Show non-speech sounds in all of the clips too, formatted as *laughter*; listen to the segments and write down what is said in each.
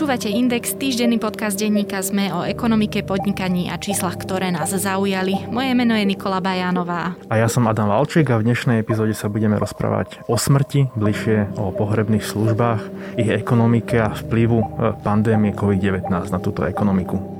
Počúvate Index, týždenný podcast denníka ZME o ekonomike, podnikaní a číslach, ktoré nás zaujali. Moje meno je Nikola Bajánová. A ja som Adam Valčík a v dnešnej epizóde sa budeme rozprávať o smrti, bližšie o pohrebných službách, ich ekonomike a vplyvu e, pandémie COVID-19 na túto ekonomiku.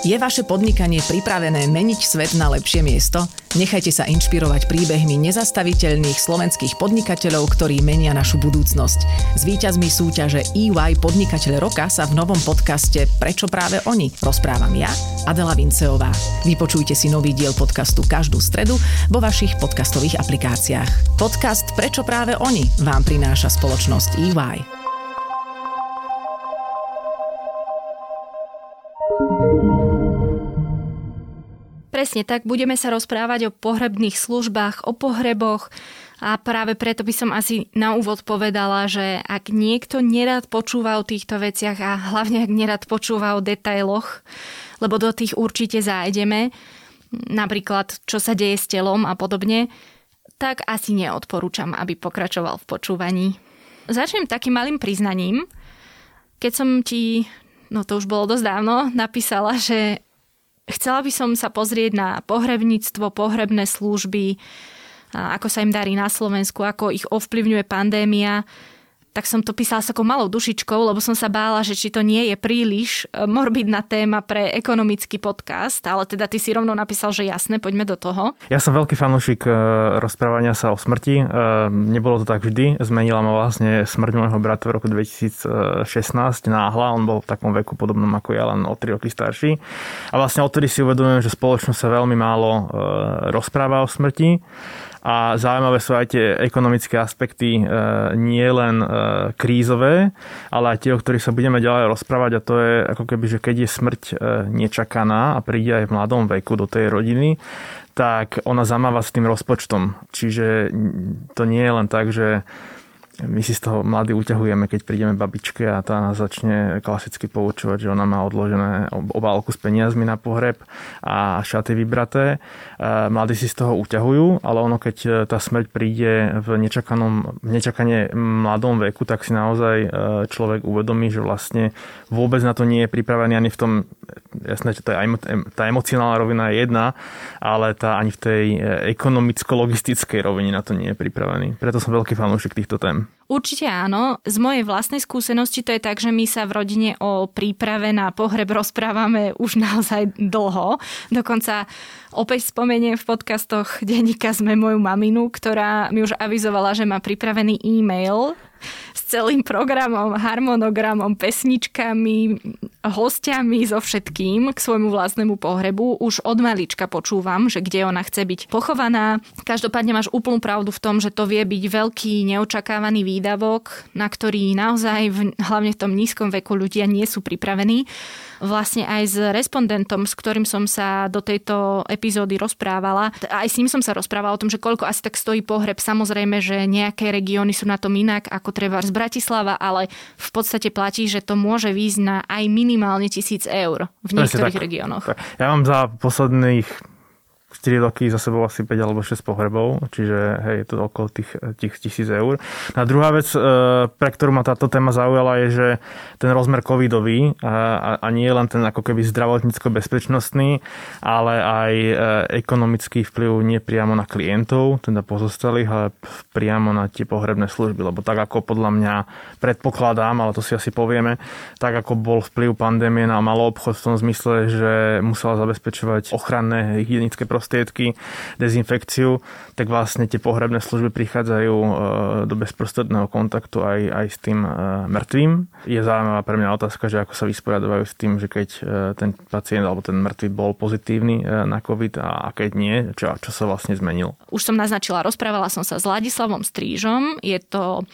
Je vaše podnikanie pripravené meniť svet na lepšie miesto? Nechajte sa inšpirovať príbehmi nezastaviteľných slovenských podnikateľov, ktorí menia našu budúcnosť. S víťazmi súťaže EY Podnikateľ roka sa v novom podcaste Prečo práve oni rozprávam ja, Adela Vinceová. Vypočujte si nový diel podcastu každú stredu vo vašich podcastových aplikáciách. Podcast Prečo práve oni vám prináša spoločnosť EY. Presne tak, budeme sa rozprávať o pohrebných službách, o pohreboch a práve preto by som asi na úvod povedala, že ak niekto nerad počúva o týchto veciach a hlavne ak nerad počúva o detailoch, lebo do tých určite zájdeme, napríklad čo sa deje s telom a podobne, tak asi neodporúčam, aby pokračoval v počúvaní. Začnem takým malým priznaním. Keď som ti, no to už bolo dosť dávno, napísala, že Chcela by som sa pozrieť na pohrebníctvo, pohrebné služby, ako sa im darí na Slovensku, ako ich ovplyvňuje pandémia tak som to písala s takou malou dušičkou, lebo som sa bála, že či to nie je príliš e, morbidná téma pre ekonomický podcast, ale teda ty si rovno napísal, že jasné, poďme do toho. Ja som veľký fanúšik e, rozprávania sa o smrti. E, nebolo to tak vždy. Zmenila ma vlastne smrť môjho brata v roku 2016 náhla. On bol v takom veku podobnom ako ja, len o 3 roky starší. A vlastne odtedy si uvedomujem, že spoločnosť sa veľmi málo rozpráva o smrti a zaujímavé sú aj tie ekonomické aspekty e, nie len e, krízové, ale aj tie, o ktorých sa budeme ďalej rozprávať a to je ako keby, že keď je smrť e, nečakaná a príde aj v mladom veku do tej rodiny, tak ona zamáva s tým rozpočtom. Čiže to nie je len tak, že my si z toho mladí uťahujeme, keď prídeme babičke a tá nás začne klasicky poučovať, že ona má odložené obálku s peniazmi na pohreb a šaty vybraté. E, mladí si z toho uťahujú, ale ono keď e, tá smrť príde v nečakanom, v nečakane mladom veku, tak si naozaj e, človek uvedomí, že vlastne vôbec na to nie je pripravený ani v tom, jasné, že tá, emocionálna rovina je jedna, ale tá ani v tej ekonomicko-logistickej rovine na to nie je pripravený. Preto som veľký fanúšik týchto tém. Určite áno. Z mojej vlastnej skúsenosti to je tak, že my sa v rodine o príprave na pohreb rozprávame už naozaj dlho. Dokonca opäť spomeniem v podcastoch denníka sme moju maminu, ktorá mi už avizovala, že má pripravený e-mail s celým programom, harmonogramom, pesničkami, hostiami, so všetkým k svojmu vlastnému pohrebu. Už od malička počúvam, že kde ona chce byť pochovaná. Každopádne máš úplnú pravdu v tom, že to vie byť veľký neočakávaný výdavok, na ktorý naozaj, v, hlavne v tom nízkom veku, ľudia nie sú pripravení vlastne aj s respondentom, s ktorým som sa do tejto epizódy rozprávala. Aj s ním som sa rozprávala o tom, že koľko asi tak stojí pohreb. Samozrejme, že nejaké regióny sú na tom inak ako treba z Bratislava, ale v podstate platí, že to môže výjsť na aj minimálne tisíc eur v niektorých regiónoch. Ja mám za posledných 4 roky za sebou asi 5 alebo 6 pohrebov, čiže hej, je to okolo tých, tých tisíc eur. A druhá vec, e, pre ktorú ma táto téma zaujala, je, že ten rozmer covidový a, a nie len ten ako keby zdravotnícko-bezpečnostný, ale aj e, ekonomický vplyv nie priamo na klientov, teda pozostalých, ale priamo na tie pohrebné služby. Lebo tak ako podľa mňa predpokladám, ale to si asi povieme, tak ako bol vplyv pandémie na malý obchod v tom zmysle, že musela zabezpečovať ochranné hygienické prostredie prostriedky, dezinfekciu, tak vlastne tie pohrebné služby prichádzajú e, do bezprostredného kontaktu aj, aj s tým e, mŕtvým. Je zaujímavá pre mňa otázka, že ako sa vysporiadovajú s tým, že keď e, ten pacient alebo ten mŕtvy bol pozitívny na COVID a keď nie, čo, čo sa vlastne zmenilo. Už som naznačila, rozprávala som sa s Ladislavom Strížom, je to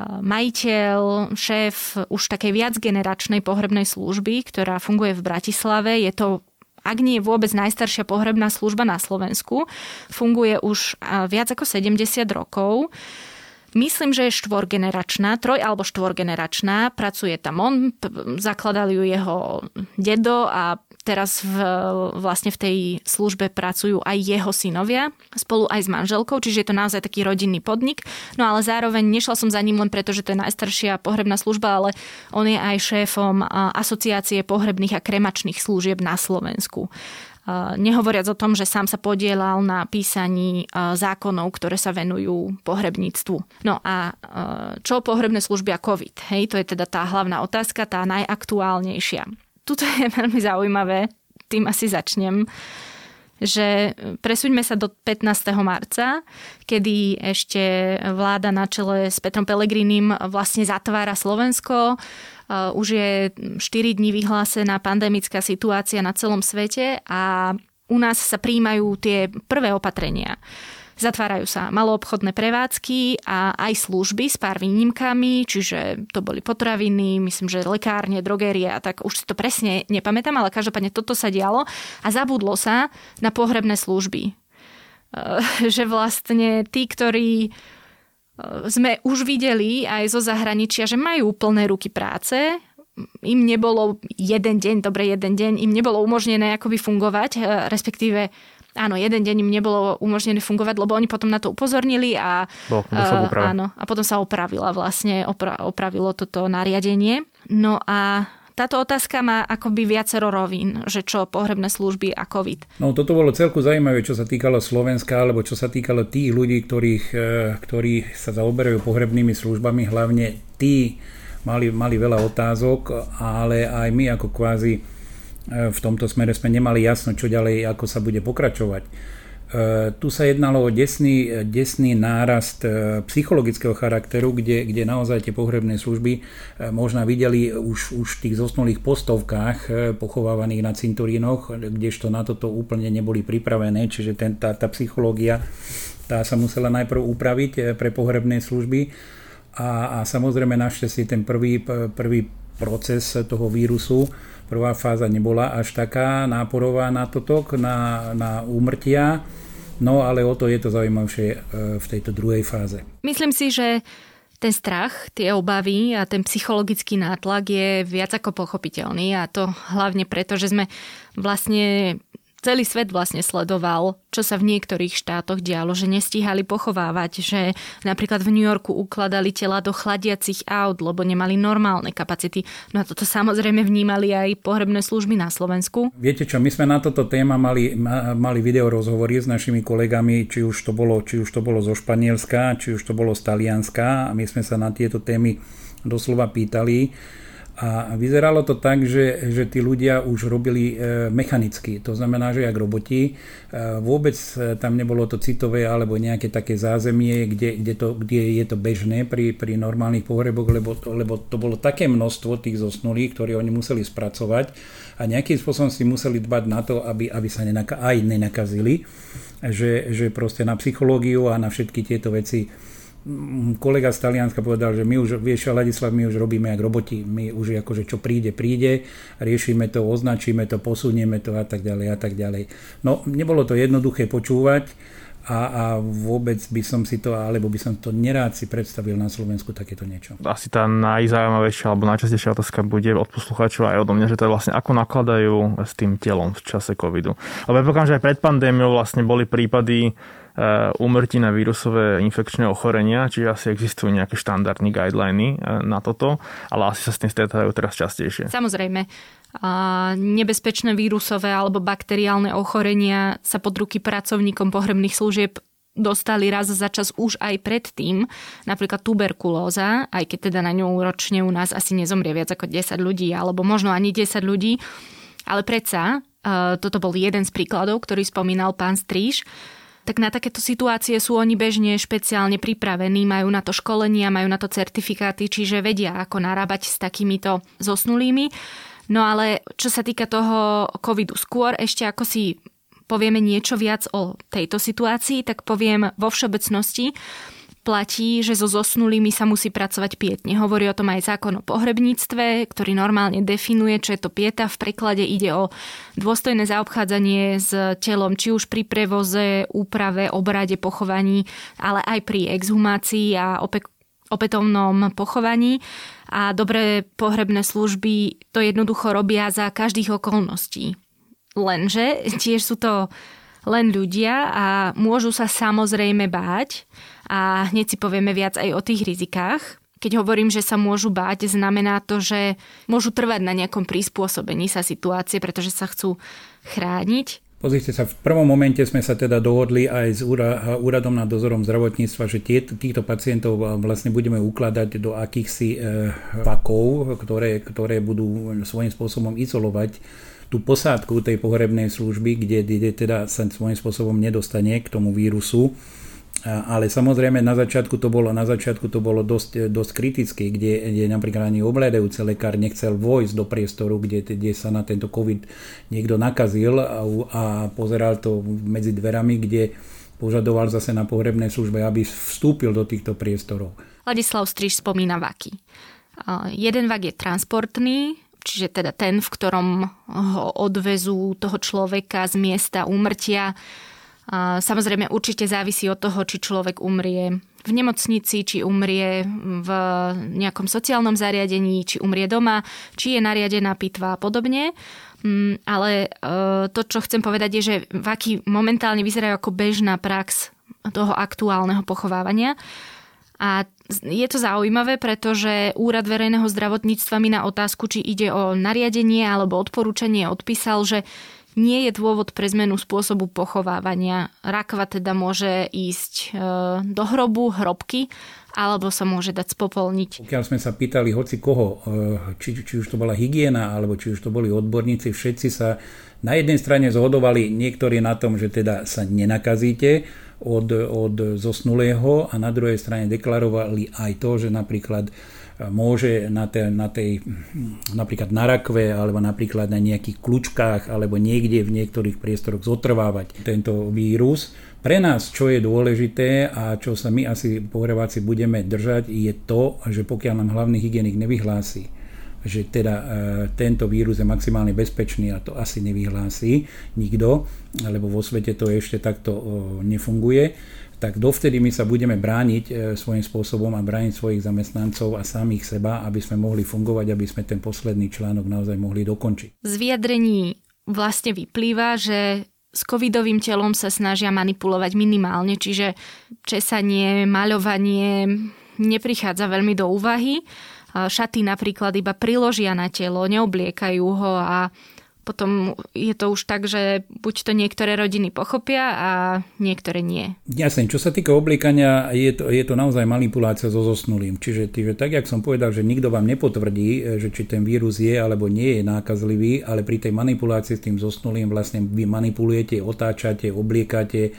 majiteľ, šéf už takej viacgeneračnej pohrebnej služby, ktorá funguje v Bratislave. Je to ak nie je vôbec najstaršia pohrebná služba na Slovensku. Funguje už viac ako 70 rokov. Myslím, že je štvorgeneračná, troj alebo štvorgeneračná. Pracuje tam on, zakladali ju jeho dedo a teraz v, vlastne v tej službe pracujú aj jeho synovia, spolu aj s manželkou, čiže je to naozaj taký rodinný podnik. No ale zároveň nešla som za ním len preto, že to je najstaršia pohrebná služba, ale on je aj šéfom asociácie pohrebných a kremačných služieb na Slovensku. Nehovoriac o tom, že sám sa podielal na písaní zákonov, ktoré sa venujú pohrebníctvu. No a čo pohrebné služby a COVID? Hej, to je teda tá hlavná otázka, tá najaktuálnejšia. Tuto je *laughs* veľmi zaujímavé, tým asi začnem že presúďme sa do 15. marca, kedy ešte vláda na čele s Petrom Pelegrinim vlastne zatvára Slovensko. Už je 4 dní vyhlásená pandemická situácia na celom svete a u nás sa príjmajú tie prvé opatrenia. Zatvárajú sa maloobchodné prevádzky a aj služby s pár výnimkami, čiže to boli potraviny, myslím, že lekárne, drogérie a tak už si to presne nepamätám, ale každopádne toto sa dialo a zabudlo sa na pohrebné služby. *laughs* Že vlastne tí, ktorí sme už videli aj zo zahraničia, že majú plné ruky práce, im nebolo jeden deň, dobre jeden deň, im nebolo umožnené akoby fungovať, respektíve Áno, jeden deň im nebolo umožnené fungovať, lebo oni potom na to upozornili a, Bolo, uh, áno, a potom sa opravila vlastne, opra, opravilo toto nariadenie. No a táto otázka má akoby viacero rovín, že čo pohrebné služby a COVID. No toto bolo celku zaujímavé, čo sa týkalo Slovenska, alebo čo sa týkalo tých ľudí, ktorých, e, ktorí sa zaoberajú pohrebnými službami, hlavne tí mali, mali veľa otázok, ale aj my ako kvázi v tomto smere sme nemali jasno, čo ďalej, ako sa bude pokračovať. E, tu sa jednalo o desný, desný nárast e, psychologického charakteru, kde, kde naozaj tie pohrebné služby e, možno videli už, už v tých zosnulých postovkách pochovávaných na cinturínoch, kdežto na toto úplne neboli pripravené, čiže ten, tá, tá psychológia tá sa musela najprv upraviť pre pohrebné služby a, a samozrejme našťastie ten prvý, prvý proces toho vírusu Prvá fáza nebola až taká náporová na totok, na, na úmrtia, no ale o to je to zaujímavšie e, v tejto druhej fáze. Myslím si, že ten strach, tie obavy a ten psychologický nátlak je viac ako pochopiteľný a to hlavne preto, že sme vlastne celý svet vlastne sledoval, čo sa v niektorých štátoch dialo, že nestíhali pochovávať, že napríklad v New Yorku ukladali tela do chladiacich aut, lebo nemali normálne kapacity. No a toto samozrejme vnímali aj pohrebné služby na Slovensku. Viete čo, my sme na toto téma mali, mali video rozhovory s našimi kolegami, či už to bolo, či už to bolo zo Španielska, či už to bolo z Talianska a my sme sa na tieto témy doslova pýtali a vyzeralo to tak, že, že tí ľudia už robili e, mechanicky, to znamená, že jak roboti. E, vôbec e, tam nebolo to citové alebo nejaké také zázemie, kde, kde, to, kde je to bežné pri, pri normálnych pohreboch, lebo, lebo to bolo také množstvo tých zosnulých, ktoré oni museli spracovať a nejakým spôsobom si museli dbať na to, aby, aby sa nenaka, aj nenakazili, že, že proste na psychológiu a na všetky tieto veci kolega z Talianska povedal, že my už, vieš, Ladislav, my už robíme jak roboti, my už akože čo príde, príde, riešime to, označíme to, posunieme to a tak ďalej a tak ďalej. No, nebolo to jednoduché počúvať a, a vôbec by som si to, alebo by som to nerád si predstavil na Slovensku takéto niečo. Asi tá najzaujímavejšia alebo najčastejšia otázka bude od poslucháčov aj odo mňa, že to je vlastne ako nakladajú s tým telom v čase covidu. Lebo ja že aj pred pandémiou vlastne boli prípady úmrtí na vírusové infekčné ochorenia, čiže asi existujú nejaké štandardní guideliny e, na toto, ale asi sa s tým stretávajú teraz častejšie. Samozrejme. A nebezpečné vírusové alebo bakteriálne ochorenia sa pod ruky pracovníkom pohrebných služieb dostali raz za čas už aj predtým, napríklad tuberkulóza, aj keď teda na ňu ročne u nás asi nezomrie viac ako 10 ľudí, alebo možno ani 10 ľudí, ale predsa, e, toto bol jeden z príkladov, ktorý spomínal pán Stríž, tak na takéto situácie sú oni bežne špeciálne pripravení, majú na to školenia, majú na to certifikáty, čiže vedia, ako narábať s takýmito zosnulými. No ale čo sa týka toho covidu skôr, ešte ako si povieme niečo viac o tejto situácii, tak poviem vo všeobecnosti, platí, že so zosnulými sa musí pracovať pietne. Hovorí o tom aj zákon o pohrebníctve, ktorý normálne definuje, čo je to pieta. V preklade ide o dôstojné zaobchádzanie s telom, či už pri prevoze, úprave, obrade, pochovaní, ale aj pri exhumácii a ope- opätovnom pochovaní. A dobré pohrebné služby to jednoducho robia za každých okolností. Lenže tiež sú to len ľudia a môžu sa samozrejme báť a hneď si povieme viac aj o tých rizikách. Keď hovorím, že sa môžu báť, znamená to, že môžu trvať na nejakom prispôsobení sa situácie, pretože sa chcú chrániť. Pozrite sa, v prvom momente sme sa teda dohodli aj s úradom nad dozorom zdravotníctva, že tie, týchto pacientov vlastne budeme ukladať do akýchsi e, ktoré, ktoré budú svojím spôsobom izolovať tú posádku tej pohrebnej služby, kde, kde teda sa svojím spôsobom nedostane k tomu vírusu. Ale samozrejme na začiatku to bolo, na začiatku to bolo dosť, dosť kritické, kde, kde napríklad ani obledajúci lekár nechcel vojsť do priestoru, kde, kde sa na tento COVID niekto nakazil a, a pozeral to medzi dverami, kde požadoval zase na pohrebnej službe, aby vstúpil do týchto priestorov. Ladislav Striž spomína vaky. Jeden vak je transportný, čiže teda ten, v ktorom ho odvezú toho človeka z miesta úmrtia. Samozrejme určite závisí od toho, či človek umrie v nemocnici, či umrie v nejakom sociálnom zariadení, či umrie doma, či je nariadená pitva a podobne. Mm, ale e, to, čo chcem povedať, je, že vaky momentálne vyzerajú ako bežná prax toho aktuálneho pochovávania. A je to zaujímavé, pretože Úrad verejného zdravotníctva mi na otázku, či ide o nariadenie alebo odporúčanie, odpísal, že nie je dôvod pre zmenu spôsobu pochovávania. Rakva teda môže ísť e, do hrobu, hrobky, alebo sa môže dať spopolniť. Pokiaľ sme sa pýtali hoci koho, e, či, či už to bola hygiena, alebo či už to boli odborníci, všetci sa na jednej strane zhodovali niektorí na tom, že teda sa nenakazíte, od, od zosnulého a na druhej strane deklarovali aj to, že napríklad e, môže na tej, na tej napríklad na rakve alebo napríklad na nejakých kľúčkách alebo niekde v niektorých priestoroch zotrvávať tento vírus. Pre nás, čo je dôležité a čo sa my asi pohreváci budeme držať, je to, že pokiaľ nám hlavný hygienik nevyhlási, že teda e, tento vírus je maximálne bezpečný a to asi nevyhlási nikto, lebo vo svete to ešte takto e, nefunguje, tak dovtedy my sa budeme brániť e, svojím spôsobom a brániť svojich zamestnancov a samých seba, aby sme mohli fungovať, aby sme ten posledný článok naozaj mohli dokončiť. Z vyjadrení vlastne vyplýva, že s covidovým telom sa snažia manipulovať minimálne, čiže česanie, maľovanie neprichádza veľmi do úvahy šaty napríklad iba priložia na telo, neobliekajú ho a potom je to už tak, že buď to niektoré rodiny pochopia a niektoré nie. Jasne, čo sa týka obliekania, je to, je to naozaj manipulácia so zosnulým. Čiže, čiže tak, jak som povedal, že nikto vám nepotvrdí, že či ten vírus je alebo nie je nákazlivý, ale pri tej manipulácii s tým zosnulým vlastne vy manipulujete, otáčate, obliekate,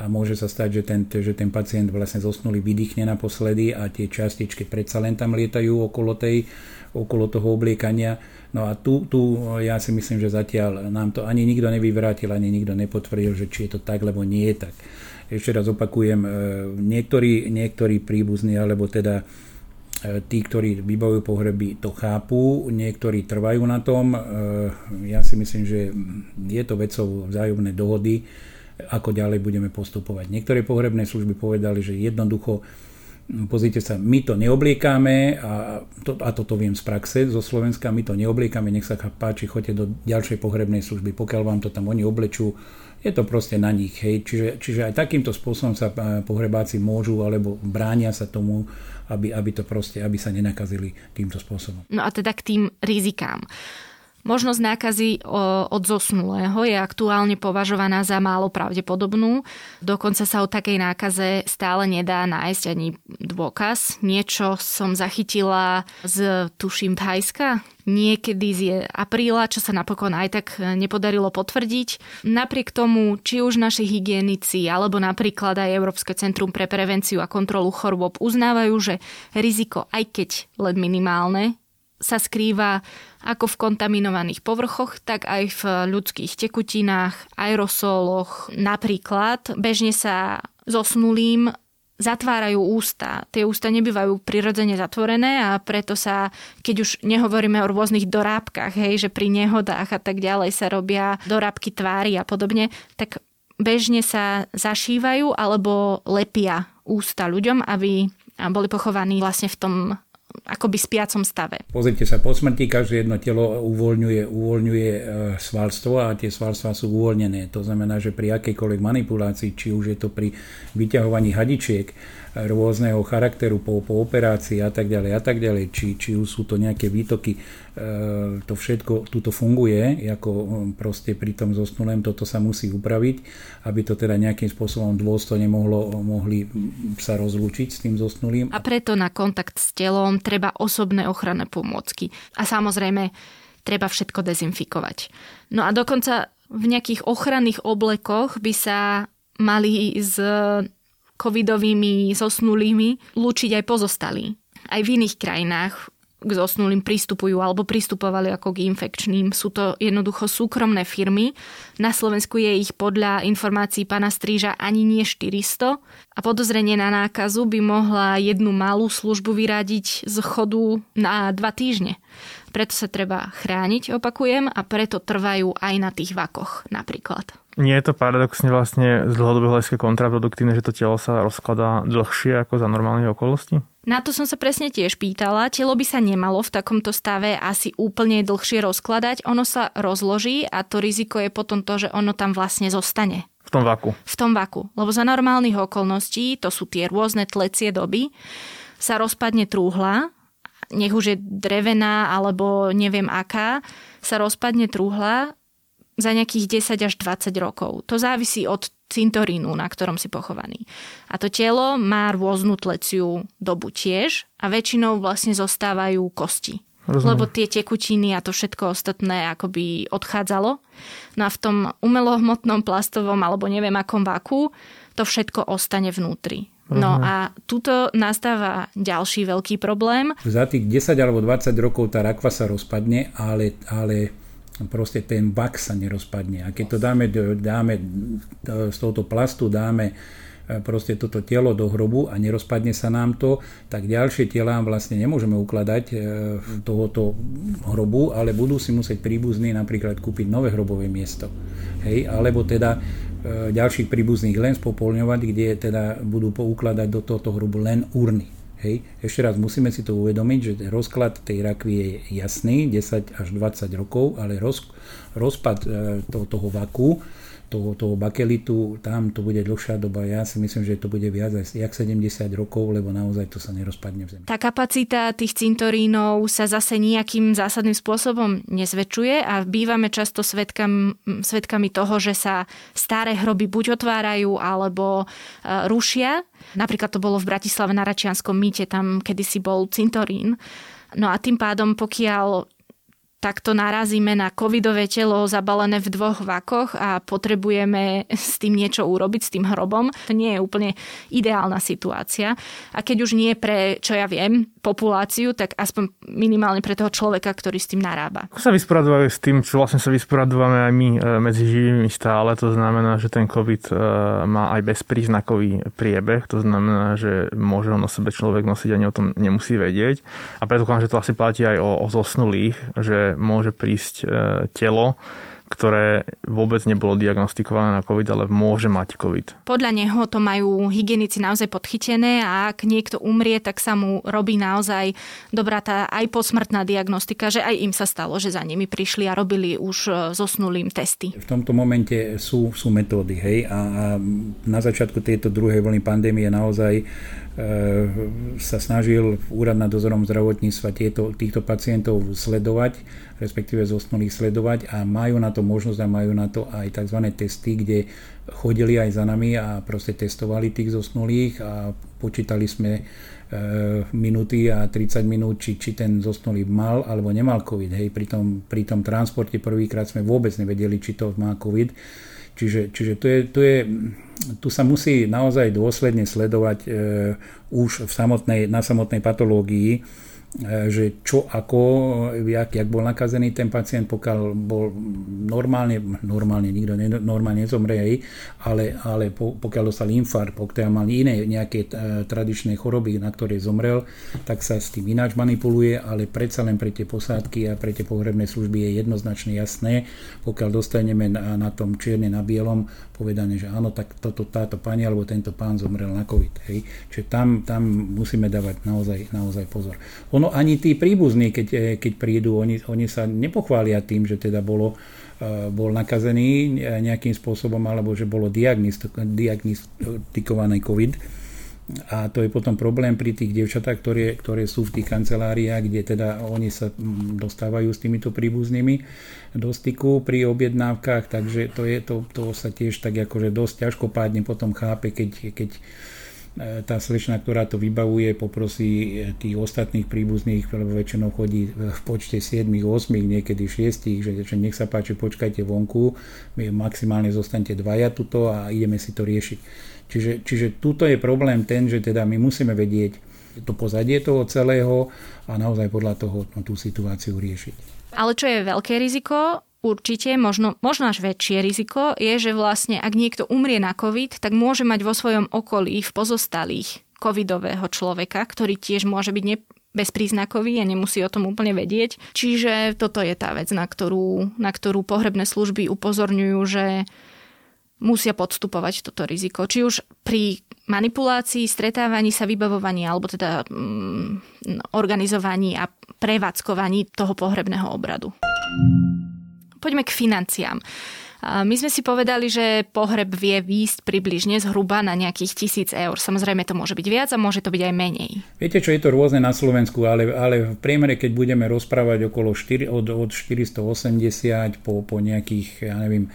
a môže sa stať, že ten, že ten pacient vlastne zosnulý vydýchne naposledy a tie častičky predsa len tam lietajú okolo, tej, okolo toho obliekania. No a tu, tu ja si myslím, že zatiaľ nám to ani nikto nevyvrátil, ani nikto nepotvrdil, že či je to tak, lebo nie je tak. Ešte raz opakujem, e, niektorí, niektorí príbuzní, alebo teda e, tí, ktorí vybavujú pohreby, to chápu, niektorí trvajú na tom. E, ja si myslím, že je to vecou vzájomnej dohody ako ďalej budeme postupovať. Niektoré pohrebné služby povedali, že jednoducho Pozrite sa, my to neobliekame a, to, a toto viem z praxe zo Slovenska, my to neobliekame, nech sa páči, choďte do ďalšej pohrebnej služby, pokiaľ vám to tam oni oblečú, je to proste na nich. Hej. Čiže, čiže aj takýmto spôsobom sa e, pohrebáci môžu alebo bránia sa tomu, aby, aby to proste, aby sa nenakazili týmto spôsobom. No a teda k tým rizikám. Možnosť nákazy od zosnulého je aktuálne považovaná za málo pravdepodobnú. Dokonca sa o takej nákaze stále nedá nájsť ani dôkaz. Niečo som zachytila z, tuším, Thajska, niekedy z apríla, čo sa napokon aj tak nepodarilo potvrdiť. Napriek tomu, či už naši hygienici, alebo napríklad aj Európske centrum pre prevenciu a kontrolu chorôb uznávajú, že riziko, aj keď len minimálne, sa skrýva ako v kontaminovaných povrchoch, tak aj v ľudských tekutinách, aerosoloch. Napríklad bežne sa zosnulým zatvárajú ústa. Tie ústa nebývajú prirodzene zatvorené a preto sa, keď už nehovoríme o rôznych dorábkach, hej, že pri nehodách a tak ďalej sa robia dorábky tvári a podobne, tak bežne sa zašívajú alebo lepia ústa ľuďom, aby boli pochovaní vlastne v tom akoby spiacom stave. Pozrite sa, po smrti každé jedno telo uvoľňuje, uvoľňuje e, svalstvo a tie svalstva sú uvoľnené. To znamená, že pri akejkoľvek manipulácii, či už je to pri vyťahovaní hadičiek, rôzneho charakteru po, po operácii a tak ďalej a tak ďalej, či, či už sú to nejaké výtoky, e, to všetko tuto funguje, ako e, proste pri tom zosnulém toto sa musí upraviť, aby to teda nejakým spôsobom dôstojne mohlo, mohli sa rozlúčiť s tým zosnulým. A preto na kontakt s telom treba osobné ochranné pomôcky. A samozrejme, treba všetko dezinfikovať. No a dokonca v nejakých ochranných oblekoch by sa mali z covidovými zosnulými lúčiť aj pozostalí. Aj v iných krajinách k zosnulým pristupujú alebo pristupovali ako k infekčným. Sú to jednoducho súkromné firmy. Na Slovensku je ich podľa informácií pána Stríža ani nie 400 a podozrenie na nákazu by mohla jednu malú službu vyradiť z chodu na dva týždne. Preto sa treba chrániť, opakujem, a preto trvajú aj na tých vakoch napríklad. Nie je to paradoxne vlastne z dlhodobého hľadiska kontraproduktívne, že to telo sa rozkladá dlhšie ako za normálnych okolností? Na to som sa presne tiež pýtala. Telo by sa nemalo v takomto stave asi úplne dlhšie rozkladať. Ono sa rozloží a to riziko je potom to, že ono tam vlastne zostane. V tom vaku. V tom vaku. Lebo za normálnych okolností, to sú tie rôzne tlecie doby, sa rozpadne trúhla nech už je drevená alebo neviem aká, sa rozpadne truhla za nejakých 10 až 20 rokov. To závisí od cintorínu, na ktorom si pochovaný. A to telo má rôznu tleciu dobu tiež a väčšinou vlastne zostávajú kosti. Rozumiem. Lebo tie tekutiny a to všetko ostatné akoby odchádzalo. No a v tom umelohmotnom plastovom alebo neviem akom vaku to všetko ostane vnútri. No a tuto nastáva ďalší veľký problém. Za tých 10 alebo 20 rokov tá rakva sa rozpadne, ale, ale proste ten bak sa nerozpadne. A keď to dáme, dáme z tohoto plastu, dáme e, proste toto telo do hrobu a nerozpadne sa nám to, tak ďalšie tela vlastne nemôžeme ukladať e, tohoto hrobu, ale budú si musieť príbuzní napríklad kúpiť nové hrobové miesto. Hej, alebo teda ďalších príbuzných len spopolňovať, kde teda budú poukladať do tohto hrubu len urny. Hej. Ešte raz musíme si to uvedomiť, že rozklad tej rakvy je jasný, 10 až 20 rokov, ale roz, rozpad e, toho vaku toho, toho bakelitu, tam to bude dlhšia doba. Ja si myslím, že to bude viac aj jak 70 rokov, lebo naozaj to sa nerozpadne v zemi. Tá kapacita tých cintorínov sa zase nejakým zásadným spôsobom nezväčšuje a bývame často svetkami, svetkami toho, že sa staré hroby buď otvárajú alebo uh, rušia. Napríklad to bolo v Bratislave na Račianskom mýte, tam kedysi bol cintorín. No a tým pádom, pokiaľ takto narazíme na covidové telo zabalené v dvoch vakoch a potrebujeme s tým niečo urobiť, s tým hrobom. To nie je úplne ideálna situácia. A keď už nie pre, čo ja viem, populáciu, tak aspoň minimálne pre toho človeka, ktorý s tým narába. Ako sa vysporadovajú s tým, čo vlastne sa vysporadujeme aj my e, medzi živými stále? To znamená, že ten COVID e, má aj bezpríznakový priebeh. To znamená, že môže on o sebe človek nosiť ani o tom nemusí vedieť. A preto že to asi platí aj o, o zosnulých, že môže prísť e, telo, ktoré vôbec nebolo diagnostikované na COVID, ale môže mať COVID. Podľa neho to majú hygienici naozaj podchytené a ak niekto umrie, tak sa mu robí naozaj dobrá tá aj posmrtná diagnostika, že aj im sa stalo, že za nimi prišli a robili už e, zosnulým testy. V tomto momente sú, sú metódy, hej, a, a na začiatku tejto druhej vlny pandémie naozaj sa snažil úrad nad dozorom zdravotníctva tieto, týchto pacientov sledovať, respektíve zosnulých sledovať a majú na to možnosť a majú na to aj tzv. testy, kde chodili aj za nami a proste testovali tých zosnulých a počítali sme e, minúty a 30 minút, či, či ten zosnulý mal alebo nemal COVID. Hej, pri tom, pri tom transporte prvýkrát sme vôbec nevedeli, či to má COVID Čiže, čiže to je, to je, tu sa musí naozaj dôsledne sledovať e, už v samotnej, na samotnej patológii že čo ako, jak, jak bol nakazený ten pacient, pokiaľ bol normálne, normálne nikto ne, normálne nezomrie, ale, ale pokiaľ dostal infarkt, pokiaľ mal iné nejaké e, tradičné choroby, na ktoré zomrel, tak sa s tým ináč manipuluje, ale predsa len pre tie posádky a pre tie pohrebné služby je jednoznačne jasné, pokiaľ dostaneme na, na tom čierne na bielom povedané, že áno, tak toto, táto pani alebo tento pán zomrel na COVID. Hej. Čiže tam, tam musíme dávať naozaj, naozaj pozor. On ono ani tí príbuzní, keď, eh, keď prídu, oni, oni sa nepochvália tým, že teda bolo, eh, bol nakazený nejakým spôsobom alebo že bolo diagnostikovaný COVID. A to je potom problém pri tých devčatách, ktoré, ktoré sú v tých kanceláriách, kde teda oni sa mm, dostávajú s týmito príbuznými do styku pri objednávkach, takže to, je, to, to sa tiež tak akože dosť ťažkopádne potom chápe, keď, keď E, tá slečna, ktorá to vybavuje, poprosí e, tých ostatných príbuzných, lebo väčšinou chodí v počte 7, 8, niekedy 6, že, že nech sa páči, počkajte vonku, my maximálne zostanete dvaja tuto a ideme si to riešiť. Čiže, čiže tuto je problém ten, že teda my musíme vedieť to pozadie toho celého a naozaj podľa toho tú situáciu riešiť. Ale čo je veľké riziko, určite, možno, možno až väčšie riziko je, že vlastne ak niekto umrie na COVID, tak môže mať vo svojom okolí v pozostalých covidového človeka, ktorý tiež môže byť ne- bezpríznakový a nemusí o tom úplne vedieť. Čiže toto je tá vec, na ktorú, na ktorú pohrebné služby upozorňujú, že musia podstupovať toto riziko. Či už pri manipulácii, stretávaní sa, vybavovaní alebo teda mm, organizovaní a prevádzkovaní toho pohrebného obradu. Poďme k financiám. My sme si povedali, že pohreb vie výjsť približne zhruba na nejakých tisíc eur. Samozrejme to môže byť viac a môže to byť aj menej. Viete čo, je to rôzne na Slovensku, ale, ale v priemere, keď budeme rozprávať okolo 4, od, od 480 po, po nejakých, ja neviem,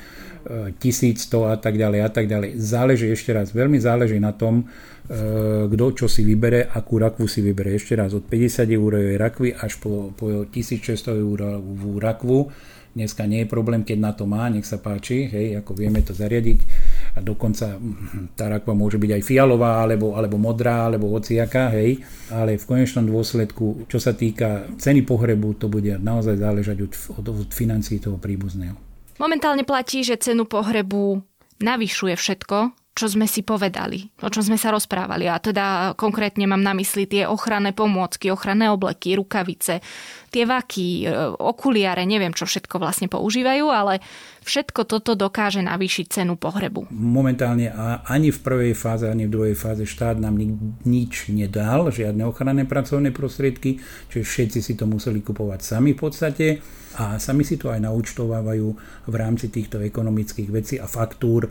1100 a tak ďalej a tak ďalej. Záleží ešte raz, veľmi záleží na tom, e, kto čo si vybere, akú rakvu si vybere. Ešte raz, od 50 eurovej rakvy až po, po 1600 eurovú rakvu Dneska nie je problém, keď na to má, nech sa páči, hej, ako vieme to zariadiť. A dokonca hm, tá rakva môže byť aj fialová, alebo, alebo modrá, alebo hociaká, hej. Ale v konečnom dôsledku, čo sa týka ceny pohrebu, to bude naozaj záležať od, od, od financií toho príbuzného. Momentálne platí, že cenu pohrebu navyšuje všetko, čo sme si povedali, o čom sme sa rozprávali. A teda konkrétne mám na mysli tie ochranné pomôcky, ochranné obleky, rukavice, tie vaky, e, okuliare, neviem, čo všetko vlastne používajú, ale všetko toto dokáže navýšiť cenu pohrebu. Momentálne ani v prvej fáze, ani v druhej fáze štát nám nič nedal, žiadne ochranné pracovné prostriedky, čiže všetci si to museli kupovať sami v podstate a sami si to aj naučtovávajú v rámci týchto ekonomických vecí a faktúr e,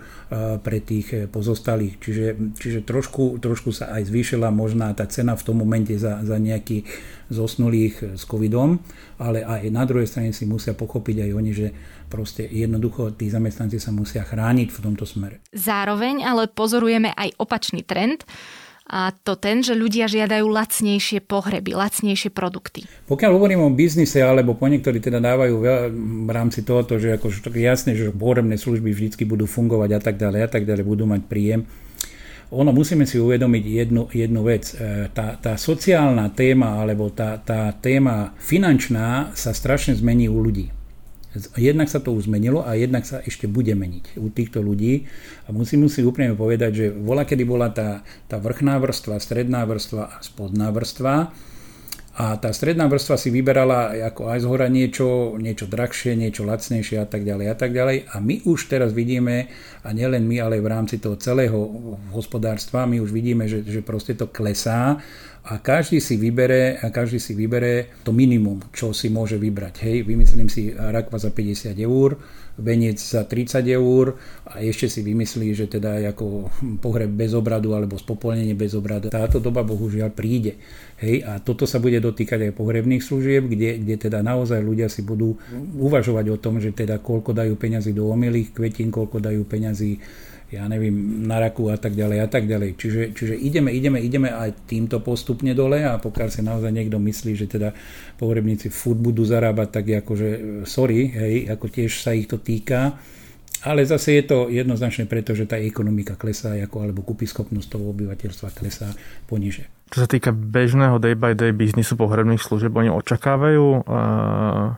pre tých e, pozostalých. Čiže, čiže trošku, trošku sa aj zvýšila možná tá cena v tom momente za, za nejaký zosnulých e, s covidom, ale aj na druhej strane si musia pochopiť aj oni, že proste jednoducho tí zamestnanci sa musia chrániť v tomto smere. Zároveň ale pozorujeme aj opačný trend, a to ten, že ľudia žiadajú lacnejšie pohreby, lacnejšie produkty. Pokiaľ hovorím o biznise, alebo po niektorí teda dávajú v rámci tohoto, že ako tak jasné, že pohrebné služby vždy budú fungovať a tak ďalej a tak ďalej, budú mať príjem, ono musíme si uvedomiť jednu, jednu vec. E, tá, tá sociálna téma alebo tá, tá téma finančná sa strašne zmení u ľudí. Jednak sa to už zmenilo a jednak sa ešte bude meniť u týchto ľudí. A musím si úprimne povedať, že bola kedy bola tá, tá vrchná vrstva, stredná vrstva a spodná vrstva. A tá stredná vrstva si vyberala ako aj z hora niečo, niečo drahšie, niečo lacnejšie a tak ďalej a tak ďalej. A my už teraz vidíme, a nielen my, ale v rámci toho celého hospodárstva, my už vidíme, že, že proste to klesá a každý si vybere, a každý si vybere to minimum, čo si môže vybrať. Hej, vymyslím si rakva za 50 eur, venec za 30 eur a ešte si vymyslí, že teda ako pohreb bez obradu alebo spopolnenie bez obradu. Táto doba bohužiaľ príde. Hej, a toto sa bude dotýkať aj pohrebných služieb, kde, kde teda naozaj ľudia si budú uvažovať o tom, že teda koľko dajú peňazí do omilých kvetín, koľko dajú peňazí ja neviem, na raku a tak ďalej a tak ďalej. Čiže, čiže ideme, ideme, ideme aj týmto postupne dole a pokiaľ si naozaj niekto myslí, že teda pohrebníci furt budú zarábať tak akože sorry, hej, ako tiež sa ich to týka, Ale zase je to jednoznačne preto, že tá ekonomika klesá, ako, alebo kúpyschopnosť toho obyvateľstva klesá poniže. Čo sa týka bežného day by day biznisu pohrebných služieb, oni očakávajú uh,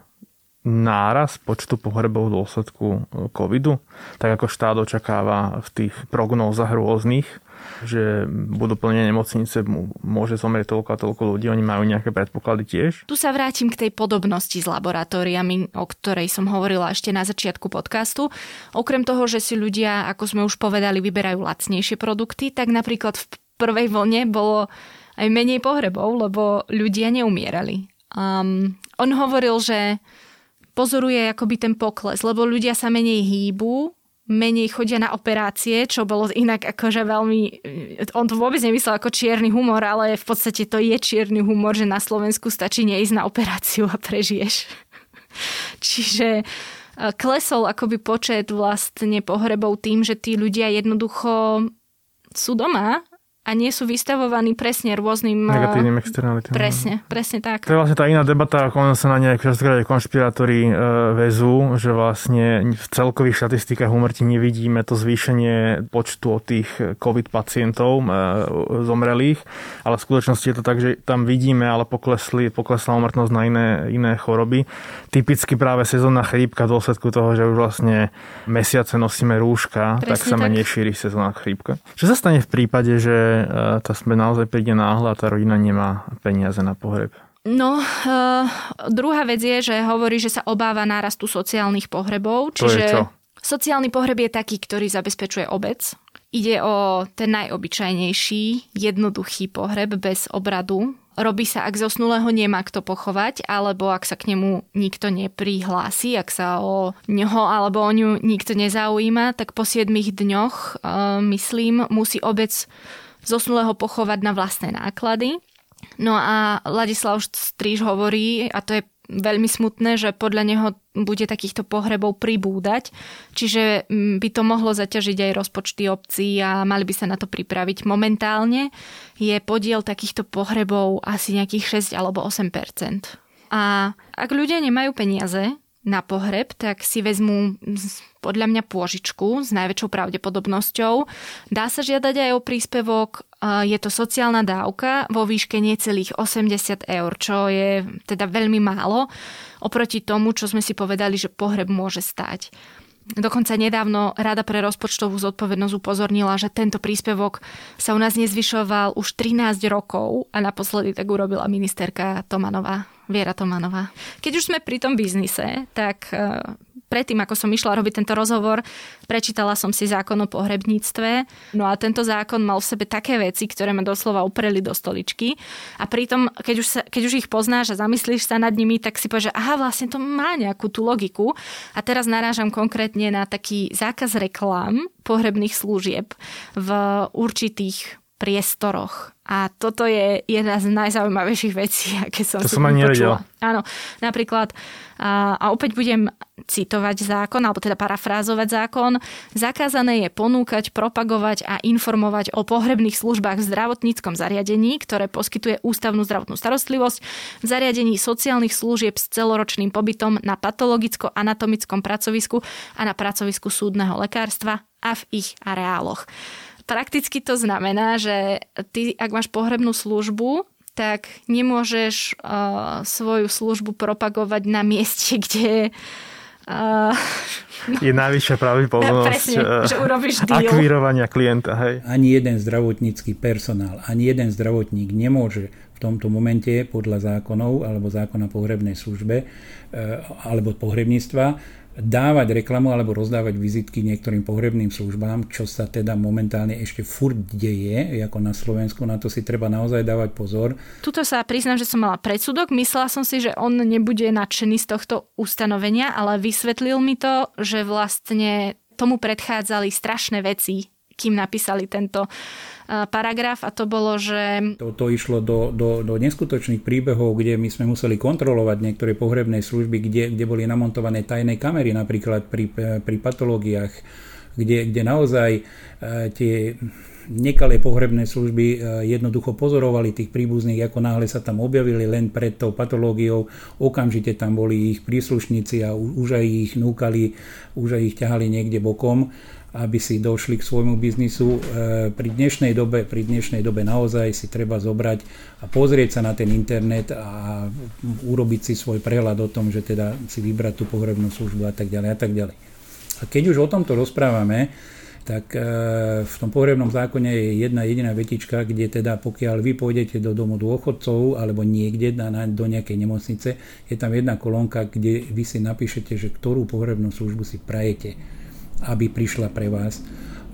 náraz počtu pohrebov v dôsledku e, covidu, tak ako štát očakáva v tých prognózach rôznych, že budú plne nemocnice, môže zomrieť toľko a toľko ľudí, oni majú nejaké predpoklady tiež. Tu sa vrátim k tej podobnosti s laboratóriami, o ktorej som hovorila ešte na začiatku podcastu. Okrem toho, že si ľudia, ako sme už povedali, vyberajú lacnejšie produkty, tak napríklad v prvej vlne bolo aj menej pohrebov, lebo ľudia neumierali. Um, on hovoril, že pozoruje akoby ten pokles, lebo ľudia sa menej hýbu, menej chodia na operácie, čo bolo inak akože veľmi... On to vôbec nemyslel ako čierny humor, ale v podstate to je čierny humor, že na Slovensku stačí neísť na operáciu a prežiješ. *laughs* Čiže e, klesol akoby počet vlastne pohrebov tým, že tí ľudia jednoducho sú doma a nie sú vystavovaní presne rôznym... Negatívnym externalitám. Presne, presne tak. To je vlastne tá iná debata, ako sa na nej častokrát konšpirátori e, vezú, že vlastne v celkových štatistikách umrtí nevidíme to zvýšenie počtu od tých COVID pacientov e, zomrelých, ale v skutočnosti je to tak, že tam vidíme, ale poklesli, poklesla umrtnosť na iné, iné choroby. Typicky práve sezónna chrípka v dôsledku toho, že už vlastne mesiace nosíme rúška, presne tak sa menej šíri sezónna chrípka. Čo sa stane v prípade, že E, tá sme naozaj príde náhla a tá rodina nemá peniaze na pohreb. No, uh, druhá vec je, že hovorí, že sa obáva nárastu sociálnych pohrebov. Čiže to je čo? sociálny pohreb je taký, ktorý zabezpečuje obec. Ide o ten najobyčajnejší, jednoduchý pohreb bez obradu. Robí sa, ak zosnulého nemá kto pochovať, alebo ak sa k nemu nikto neprihlási, ak sa o neho alebo o ňu nikto nezaujíma, tak po 7 dňoch, uh, myslím, musí obec zosnulého pochovať na vlastné náklady. No a Ladislav Stríž hovorí, a to je veľmi smutné, že podľa neho bude takýchto pohrebov pribúdať, čiže mm, by to mohlo zaťažiť aj rozpočty obcí a mali by sa na to pripraviť. Momentálne je podiel takýchto pohrebov asi nejakých 6 alebo 8% A ak ľudia nemajú peniaze na pohreb, tak si vezmú podľa mňa pôžičku s najväčšou pravdepodobnosťou. Dá sa žiadať aj o príspevok, je to sociálna dávka vo výške necelých 80 eur, čo je teda veľmi málo oproti tomu, čo sme si povedali, že pohreb môže stať. Dokonca nedávno Rada pre rozpočtovú zodpovednosť upozornila, že tento príspevok sa u nás nezvyšoval už 13 rokov a naposledy tak urobila ministerka Tomanová, Viera Tomanová. Keď už sme pri tom biznise, tak e, predtým, ako som išla robiť tento rozhovor, prečítala som si zákon o pohrebníctve. No a tento zákon mal v sebe také veci, ktoré ma doslova upreli do stoličky. A pritom, keď už, sa, keď už ich poznáš a zamyslíš sa nad nimi, tak si povieš, že aha, vlastne to má nejakú tú logiku. A teraz narážam konkrétne na taký zákaz reklám pohrebných služieb v určitých priestoroch. A toto je jedna z najzaujímavejších vecí, *laughs* aké som to si som ani nevedel. Áno, napríklad, a, a opäť budem citovať zákon, alebo teda parafrázovať zákon, zakázané je ponúkať, propagovať a informovať o pohrebných službách v zdravotníckom zariadení, ktoré poskytuje ústavnú zdravotnú starostlivosť, v zariadení sociálnych služieb s celoročným pobytom na patologicko-anatomickom pracovisku a na pracovisku súdneho lekárstva a v ich areáloch. Prakticky to znamená, že ty, ak máš pohrebnú službu, tak nemôžeš uh, svoju službu propagovať na mieste, *laughs* kde uh, je najvyššia pravdepodobnosť presne, uh, že urobíš deal. akvírovania klienta. Hej. Ani jeden zdravotnícky personál, ani jeden zdravotník nemôže v tomto momente podľa zákonov alebo zákona pohrebnej službe uh, alebo pohrebníctva dávať reklamu alebo rozdávať vizitky niektorým pohrebným službám, čo sa teda momentálne ešte furt deje, ako na Slovensku, na to si treba naozaj dávať pozor. Tuto sa priznám, že som mala predsudok, myslela som si, že on nebude nadšený z tohto ustanovenia, ale vysvetlil mi to, že vlastne tomu predchádzali strašné veci, kým napísali tento paragraf a to bolo, že... To, to išlo do, do, do neskutočných príbehov, kde my sme museli kontrolovať niektoré pohrebné služby, kde, kde boli namontované tajné kamery, napríklad pri, pri patológiách, kde, kde naozaj e, tie nekalé pohrebné služby e, jednoducho pozorovali tých príbuzných, ako náhle sa tam objavili len pred tou patológiou, okamžite tam boli ich príslušníci a už aj ich núkali, už aj ich ťahali niekde bokom aby si došli k svojmu biznisu. E, pri dnešnej dobe, pri dnešnej dobe naozaj si treba zobrať a pozrieť sa na ten internet a urobiť si svoj prehľad o tom, že teda si vybrať tú pohrebnú službu a tak ďalej a tak ďalej. A keď už o tomto rozprávame, tak e, v tom pohrebnom zákone je jedna jediná vetička, kde teda pokiaľ vy pôjdete do domu dôchodcov alebo niekde do nejakej nemocnice, je tam jedna kolónka, kde vy si napíšete, že ktorú pohrebnú službu si prajete aby prišla pre vás.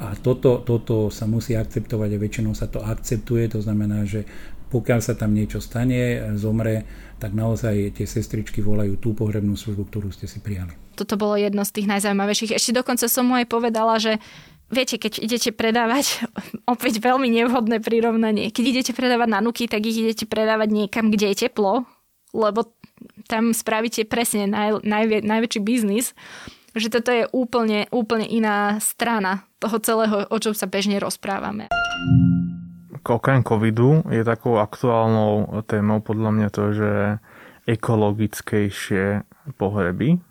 A toto, toto sa musí akceptovať a väčšinou sa to akceptuje, to znamená, že pokiaľ sa tam niečo stane, zomre, tak naozaj tie sestričky volajú tú pohrebnú službu, ktorú ste si prijali. Toto bolo jedno z tých najzaujímavejších. Ešte dokonca som mu aj povedala, že viete, keď idete predávať, *laughs* opäť veľmi nevhodné prirovnanie, keď idete predávať na nuky, tak ich idete predávať niekam, kde je teplo, lebo tam spravíte presne naj, najvie, najväčší biznis že toto je úplne, úplne iná strana toho celého, o čom sa bežne rozprávame. Okrem covidu je takou aktuálnou témou podľa mňa to, že ekologickejšie pohreby.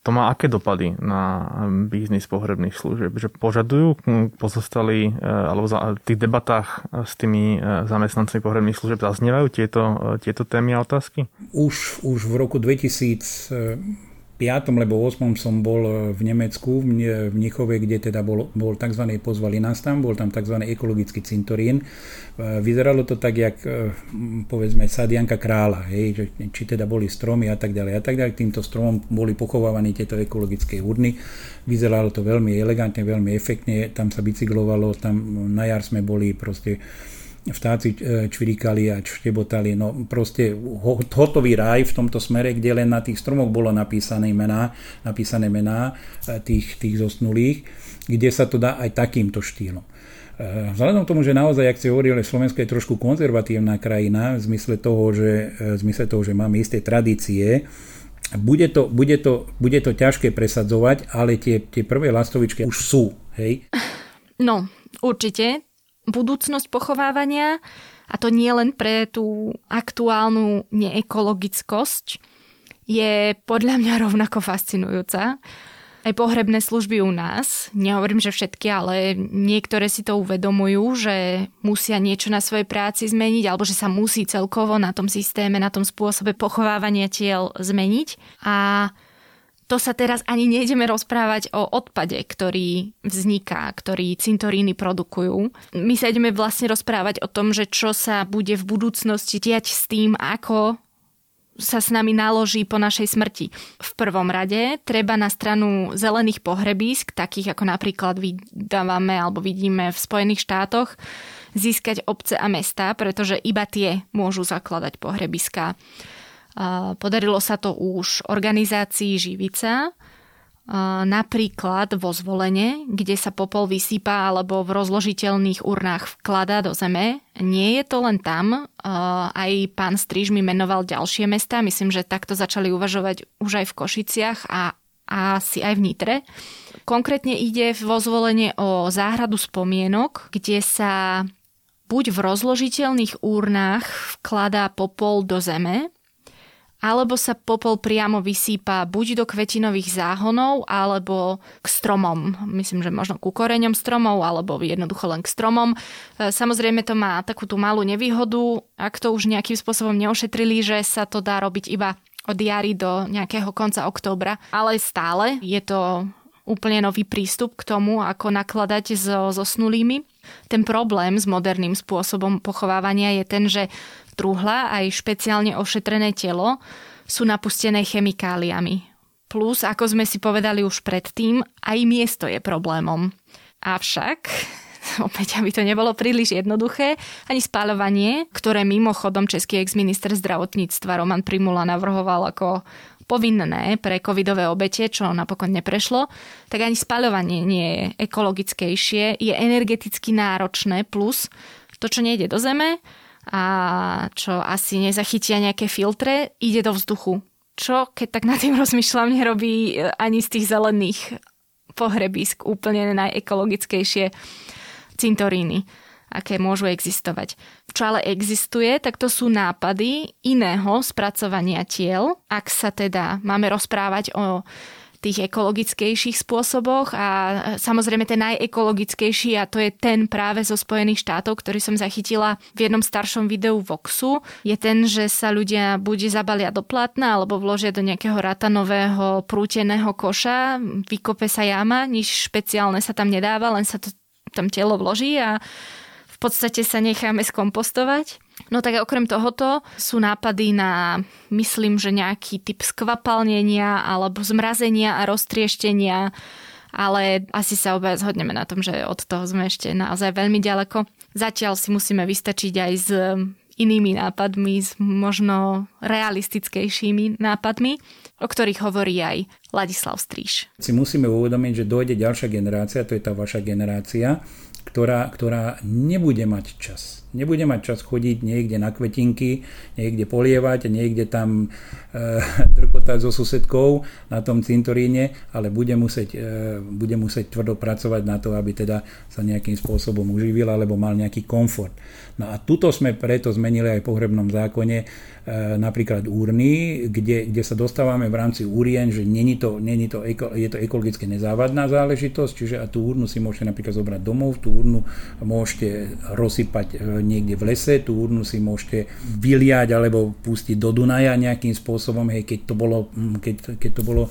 To má aké dopady na biznis pohrebných služieb? Že požadujú pozostali, e, alebo v tých debatách s tými e, zamestnancami pohrebných služieb zaznievajú tieto, e, tieto témy a otázky? Už, už v roku 2000 5. alebo 8. som bol e, v Nemecku, v Mnichove, kde teda bol, bol tzv. pozvali nás tam, bol tam tzv. ekologický cintorín. E, vyzeralo to tak, jak e, povedzme sadianka kráľa, hej, že, či teda boli stromy a tak ďalej a tak ďalej. Týmto stromom boli pochovávané tieto ekologické urny. Vyzeralo to veľmi elegantne, veľmi efektne, tam sa bicyklovalo, tam na jar sme boli proste vtáci e, čvirikali a štebotali. No proste hotový raj v tomto smere, kde len na tých stromoch bolo napísané mená, napísané mená e, tých, tých zosnulých, kde sa to dá aj takýmto štýlom. E, vzhľadom k tomu, že naozaj, ak ste hovorili, Slovensko je trošku konzervatívna krajina v zmysle toho, že, v zmysle toho, že máme isté tradície, bude to, bude, to, bude to ťažké presadzovať, ale tie, tie prvé lastovičky už sú. Hej? No, určite budúcnosť pochovávania a to nie len pre tú aktuálnu neekologickosť, je podľa mňa rovnako fascinujúca. Aj pohrebné služby u nás, nehovorím, že všetky, ale niektoré si to uvedomujú, že musia niečo na svojej práci zmeniť, alebo že sa musí celkovo na tom systéme, na tom spôsobe pochovávania tiel zmeniť. A to sa teraz ani nejdeme rozprávať o odpade, ktorý vzniká, ktorý cintoríny produkujú. My sa ideme vlastne rozprávať o tom, že čo sa bude v budúcnosti diať s tým, ako sa s nami naloží po našej smrti. V prvom rade treba na stranu zelených pohrebísk, takých ako napríklad vydávame alebo vidíme v Spojených štátoch, získať obce a mesta, pretože iba tie môžu zakladať pohrebiska. Podarilo sa to už organizácii Živica, napríklad vo zvolenie, kde sa popol vysýpa alebo v rozložiteľných urnách vklada do zeme. Nie je to len tam, aj pán Striž mi menoval ďalšie mesta, myslím, že takto začali uvažovať už aj v Košiciach a asi aj v Nitre. Konkrétne ide vo zvolenie o záhradu spomienok, kde sa buď v rozložiteľných úrnách vkladá popol do zeme, alebo sa popol priamo vysýpa buď do kvetinových záhonov, alebo k stromom. Myslím, že možno ku koreňom stromov, alebo jednoducho len k stromom. E, samozrejme to má takú tú malú nevýhodu, ak to už nejakým spôsobom neošetrili, že sa to dá robiť iba od jary do nejakého konca októbra, ale stále je to úplne nový prístup k tomu, ako nakladať so zosnulými. Ten problém s moderným spôsobom pochovávania je ten, že truhla aj špeciálne ošetrené telo sú napustené chemikáliami. Plus, ako sme si povedali už predtým, aj miesto je problémom. Avšak, *laughs* opäť aby to nebolo príliš jednoduché, ani spáľovanie, ktoré mimochodom český ex-minister zdravotníctva Roman Primula navrhoval ako povinné pre covidové obete, čo napokon neprešlo, tak ani spaľovanie nie je ekologickejšie, je energeticky náročné, plus to, čo nejde do zeme, a čo asi nezachytia nejaké filtre, ide do vzduchu. Čo, keď tak nad tým *laughs* rozmýšľam, nerobí e, ani z tých zelených pohrebisk úplne najekologickejšie. cintoríny aké môžu existovať. Čo ale existuje, tak to sú nápady iného spracovania tiel, ak sa teda máme rozprávať o tých ekologickejších spôsoboch a samozrejme ten najekologickejší a to je ten práve zo Spojených štátov, ktorý som zachytila v jednom staršom videu Voxu, je ten, že sa ľudia buď zabalia do plátna alebo vložia do nejakého ratanového prúteného koša, vykope sa jama, nič špeciálne sa tam nedáva, len sa to tam telo vloží a podstate sa necháme skompostovať. No tak okrem tohoto sú nápady na, myslím, že nejaký typ skvapalnenia alebo zmrazenia a roztrieštenia, ale asi sa obaja zhodneme na tom, že od toho sme ešte naozaj veľmi ďaleko. Zatiaľ si musíme vystačiť aj s inými nápadmi, s možno realistickejšími nápadmi, o ktorých hovorí aj Ladislav Stríš. Si musíme uvedomiť, že dojde ďalšia generácia, to je tá vaša generácia, ktorá, ktorá nebude mať čas. Nebude mať čas chodiť niekde na kvetinky, niekde polievať, niekde tam e, *laughs* drkotať so susedkou na tom cintoríne, ale bude musieť, e, bude musieť tvrdo pracovať na to, aby teda sa nejakým spôsobom uživil alebo mal nejaký komfort. No a tuto sme preto zmenili aj v pohrebnom zákone E, napríklad úrny, kde, kde sa dostávame v rámci úrien, že není to, není to, je to ekologicky nezávadná záležitosť, čiže a tú úrnu si môžete napríklad zobrať domov, tú úrnu môžete rozsypať e, niekde v lese, tú úrnu si môžete vyliať alebo pustiť do Dunaja nejakým spôsobom, hej, keď to bolo, keď, keď to bolo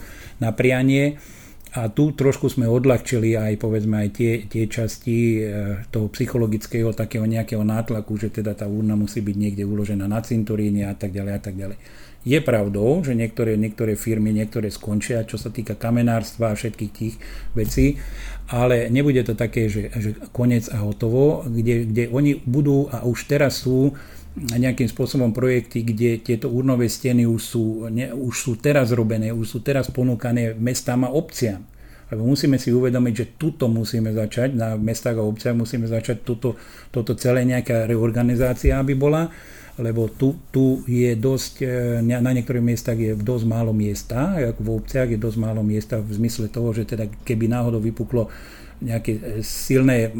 na prianie a tu trošku sme odľahčili aj povedzme aj tie, tie časti e, toho psychologického takého nejakého nátlaku, že teda tá urna musí byť niekde uložená na cintoríne a tak ďalej a tak ďalej. Je pravdou, že niektoré, niektoré firmy, niektoré skončia, čo sa týka kamenárstva a všetkých tých vecí, ale nebude to také, že, že konec a hotovo, kde, kde oni budú a už teraz sú nejakým spôsobom projekty, kde tieto urnové steny už sú, ne, už sú teraz robené, už sú teraz ponúkané mestám a obciam. Lebo musíme si uvedomiť, že tuto musíme začať, na mestách a obciach musíme začať tuto, toto celé nejaká reorganizácia, aby bola, lebo tu, tu je dosť, e, na niektorých miestach je dosť málo miesta, ako v obciach je dosť málo miesta v zmysle toho, že teda keby náhodou vypuklo nejaké e, silné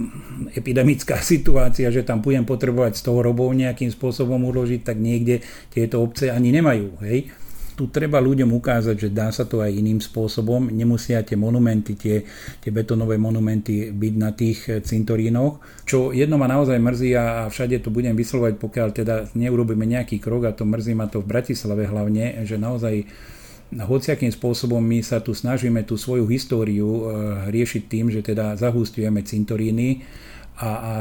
epidemická *laughs* situácia, že tam budem potrebovať z toho robov nejakým spôsobom uložiť, tak niekde tieto obce ani nemajú. Hej? Tu treba ľuďom ukázať, že dá sa to aj iným spôsobom. Nemusia tie monumenty, tie, tie betonové monumenty byť na tých e, cintorínoch. Čo jedno ma naozaj mrzí a všade to budem vyslovať, pokiaľ teda neurobíme nejaký krok a to mrzí ma to v Bratislave hlavne, že naozaj hociakým spôsobom my sa tu snažíme tú svoju históriu eh, riešiť tým, že teda zahústujeme cintoríny a, a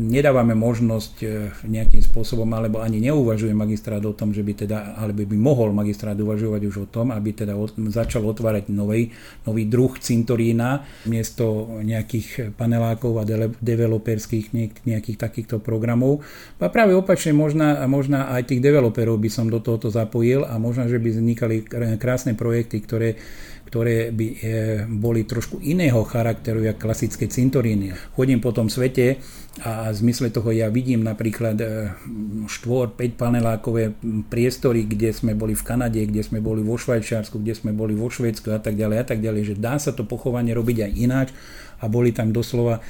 nedávame možnosť e, nejakým spôsobom, alebo ani neuvažuje magistrát o tom, že by teda, alebo by mohol magistrát uvažovať už o tom, aby teda začal otvárať nový, nový druh cintorína miesto nejakých panelákov a de- developerských nejakých takýchto programov. A práve opačne možná, možná aj tých developerov by som do tohoto zapojil a možno, že by vznikali krásne projekty, ktoré ktoré by e, boli trošku iného charakteru, jak klasické cintoríny. Chodím po tom svete a v zmysle toho ja vidím napríklad 4-5 e, panelákové priestory, kde sme boli v Kanade, kde sme boli vo Švajčiarsku, kde sme boli vo Švedsku a tak ďalej a tak ďalej, že dá sa to pochovanie robiť aj ináč a boli tam doslova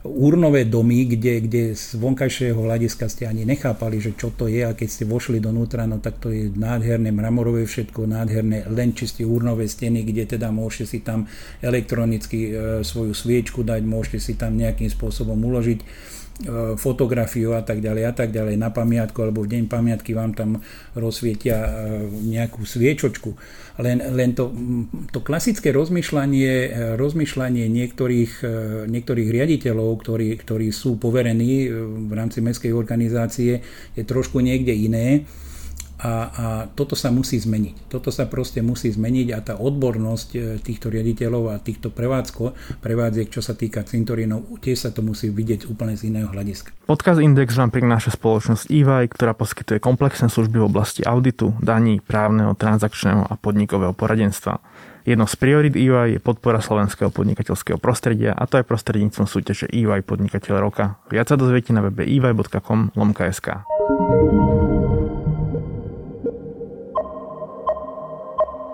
urnové domy, kde, kde z vonkajšieho hľadiska ste ani nechápali, že čo to je a keď ste vošli donútra, no tak to je nádherné mramorové všetko, nádherné len čisté urnové steny, kde teda môžete si tam elektronicky e, svoju sviečku dať, môžete si tam nejakým spôsobom uložiť fotografiu a tak ďalej a tak ďalej na pamiatku alebo v deň pamiatky vám tam rozsvietia e, nejakú sviečočku. Len, len to, to klasické rozmýšľanie, e, rozmýšľanie niektorých, niektorých riaditeľov, ktorí, ktorí sú poverení v rámci mestskej organizácie, je trošku niekde iné a, a toto sa musí zmeniť. Toto sa proste musí zmeniť a tá odbornosť e, týchto riaditeľov a týchto prevádzko, prevádziek, čo sa týka cintorínov, tiež sa to musí vidieť úplne z iného hľadiska. Podcast Index vám prináša spoločnosť EY, ktorá poskytuje komplexné služby v oblasti auditu, daní, právneho, transakčného a podnikového poradenstva. Jednou z priorit EY je podpora slovenského podnikateľského prostredia a to aj prostredníctvom súťaže EY Podnikateľ roka. Viac sa dozviete na webe ey.com lomka.sk.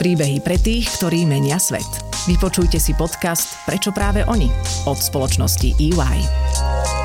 Príbehy pre tých, ktorí menia svet. Vypočujte si podcast Prečo práve oni od spoločnosti EY.